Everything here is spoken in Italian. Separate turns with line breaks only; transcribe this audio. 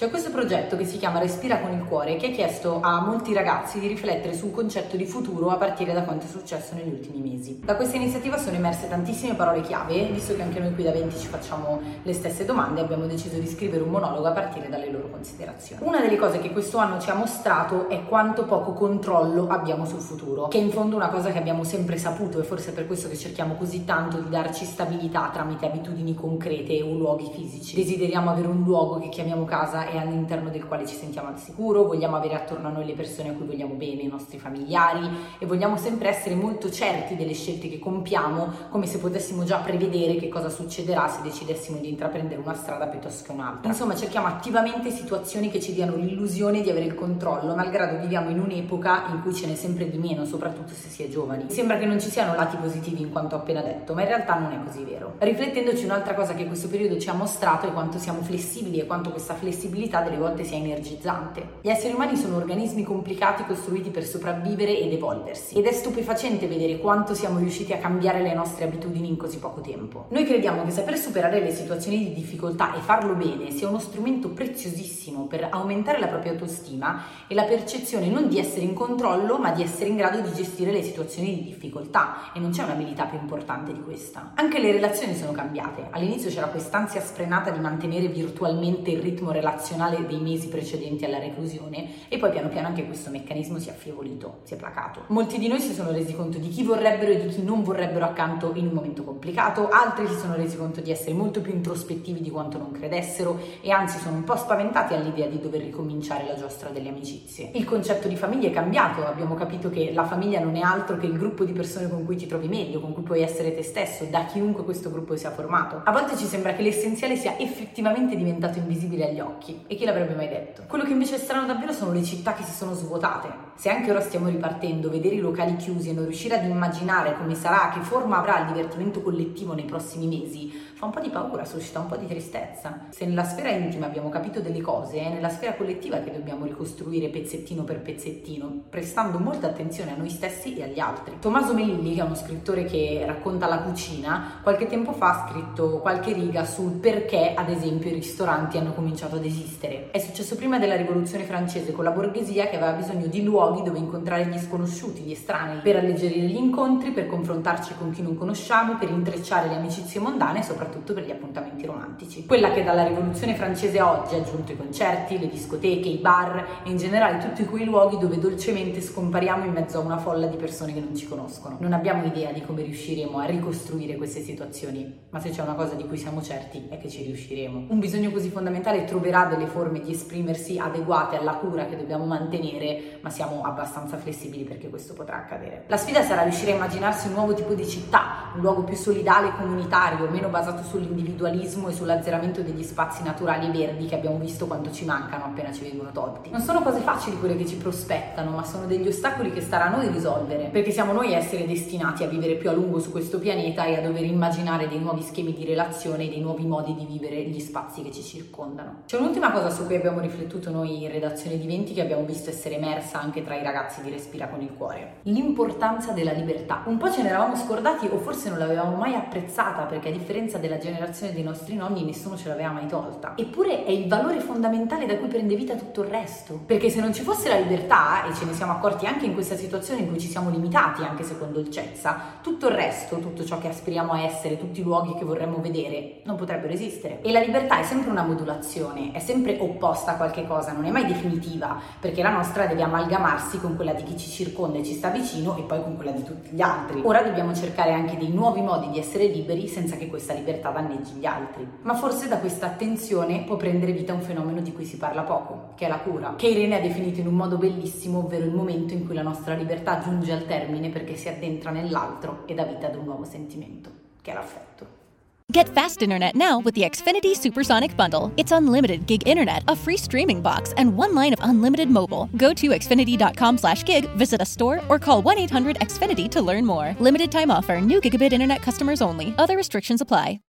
C'è questo progetto che si chiama Respira con il cuore che ha chiesto a molti ragazzi di riflettere sul concetto di futuro a partire da quanto è successo negli ultimi mesi. Da questa iniziativa sono emerse tantissime parole chiave, visto che anche noi qui da 20 ci facciamo le stesse domande, abbiamo deciso di scrivere un monologo a partire dalle loro considerazioni. Una delle cose che questo anno ci ha mostrato è quanto poco controllo abbiamo sul futuro, che è in fondo una cosa che abbiamo sempre saputo e forse è per questo che cerchiamo così tanto di darci stabilità tramite abitudini concrete o luoghi fisici. Desideriamo avere un luogo che chiamiamo casa e all'interno del quale ci sentiamo al sicuro, vogliamo avere attorno a noi le persone a cui vogliamo bene, i nostri familiari e vogliamo sempre essere molto certi delle scelte che compiamo, come se potessimo già prevedere che cosa succederà se decidessimo di intraprendere una strada piuttosto che un'altra. Insomma, cerchiamo attivamente situazioni che ci diano l'illusione di avere il controllo, malgrado viviamo in un'epoca in cui ce n'è sempre di meno, soprattutto se si è giovani. Sembra che non ci siano lati positivi in quanto ho appena detto, ma in realtà non è così vero. Riflettendoci un'altra cosa che questo periodo ci ha mostrato è quanto siamo flessibili e quanto questa flessibilità flessibilità delle volte sia energizzante. Gli esseri umani sono organismi complicati costruiti per sopravvivere ed evolversi ed è stupefacente vedere quanto siamo riusciti a cambiare le nostre abitudini in così poco tempo. Noi crediamo che saper superare le situazioni di difficoltà e farlo bene sia uno strumento preziosissimo per aumentare la propria autostima e la percezione non di essere in controllo ma di essere in grado di gestire le situazioni di difficoltà e non c'è un'abilità più importante di questa. Anche le relazioni sono cambiate. All'inizio c'era quest'ansia sfrenata di mantenere virtualmente il ritmo relazionale razionale dei mesi precedenti alla reclusione e poi piano piano anche questo meccanismo si è affievolito, si è placato. Molti di noi si sono resi conto di chi vorrebbero e di chi non vorrebbero accanto in un momento complicato, altri si sono resi conto di essere molto più introspettivi di quanto non credessero e anzi sono un po' spaventati all'idea di dover ricominciare la giostra delle amicizie. Il concetto di famiglia è cambiato, abbiamo capito che la famiglia non è altro che il gruppo di persone con cui ti trovi meglio, con cui puoi essere te stesso, da chiunque questo gruppo sia formato. A volte ci sembra che l'essenziale sia effettivamente diventato invisibile agli occhi e chi l'avrebbe mai detto? Quello che invece è strano davvero sono le città che si sono svuotate. Se anche ora stiamo ripartendo, vedere i locali chiusi e non riuscire ad immaginare come sarà, che forma avrà il divertimento collettivo nei prossimi mesi, fa un po' di paura, suscita un po' di tristezza. Se nella sfera intima abbiamo capito delle cose, è nella sfera collettiva che dobbiamo ricostruire pezzettino per pezzettino, prestando molta attenzione a noi stessi e agli altri. Tommaso Melilli, che è uno scrittore che racconta la cucina, qualche tempo fa ha scritto qualche riga sul perché, ad esempio, i ristoranti hanno cominciato ad esistere. È successo prima della rivoluzione francese con la borghesia che aveva bisogno di luoghi dove incontrare gli sconosciuti, gli estranei, per alleggerire gli incontri, per confrontarci con chi non conosciamo, per intrecciare le amicizie mondane e soprattutto per gli appuntamenti romantici. Quella che dalla rivoluzione francese a oggi ha aggiunto i concerti, le discoteche, i bar e in generale tutti quei luoghi dove dolcemente scompariamo in mezzo a una folla di persone che non ci conoscono. Non abbiamo idea di come riusciremo a ricostruire queste situazioni, ma se c'è una cosa di cui siamo certi è che ci riusciremo. Un bisogno così fondamentale troverà delle forme di esprimersi adeguate alla cura che dobbiamo mantenere, ma siamo abbastanza flessibili perché questo potrà accadere. La sfida sarà riuscire a immaginarsi un nuovo tipo di città, un luogo più solidale e comunitario, meno basato sull'individualismo e sull'azzeramento degli spazi naturali e verdi che abbiamo visto quanto ci mancano appena ci vengono tolti. Non sono cose facili quelle che ci prospettano, ma sono degli ostacoli che starà a noi risolvere, perché siamo noi a essere destinati a vivere più a lungo su questo pianeta e a dover immaginare dei nuovi schemi di relazione e dei nuovi modi di vivere gli spazi che ci circondano. C'è un'ultima cosa su cui abbiamo riflettuto noi in redazione di 20 che abbiamo visto essere emersa anche tra i ragazzi di Respira con il cuore. L'importanza della libertà. Un po' ce ne eravamo scordati o forse non l'avevamo mai apprezzata perché a differenza della generazione dei nostri nonni nessuno ce l'aveva mai tolta. Eppure è il valore fondamentale da cui prende vita tutto il resto. Perché se non ci fosse la libertà, e ce ne siamo accorti anche in questa situazione in cui ci siamo limitati anche secondo il Cezza, tutto il resto, tutto ciò che aspiriamo a essere, tutti i luoghi che vorremmo vedere, non potrebbero esistere. E la libertà è sempre una modulazione, è sempre opposta a qualche cosa, non è mai definitiva, perché la nostra deve amalgamarsi con quella di chi ci circonda e ci sta vicino e poi con quella di tutti gli altri. Ora dobbiamo cercare anche dei nuovi modi di essere liberi senza che questa libertà danneggi gli altri. Ma forse da questa attenzione può prendere vita un fenomeno di cui si parla poco, che è la cura, che Irene ha definito in un modo bellissimo, ovvero il momento in cui la nostra libertà giunge al termine perché si addentra nell'altro e dà vita ad un nuovo sentimento, che è l'affetto.
Get fast internet now with the Xfinity Supersonic Bundle. It's unlimited gig internet, a free streaming box, and one line of unlimited mobile. Go to xfinity.com slash gig, visit a store, or call 1-800-XFINITY to learn more. Limited time offer. New gigabit internet customers only. Other restrictions apply.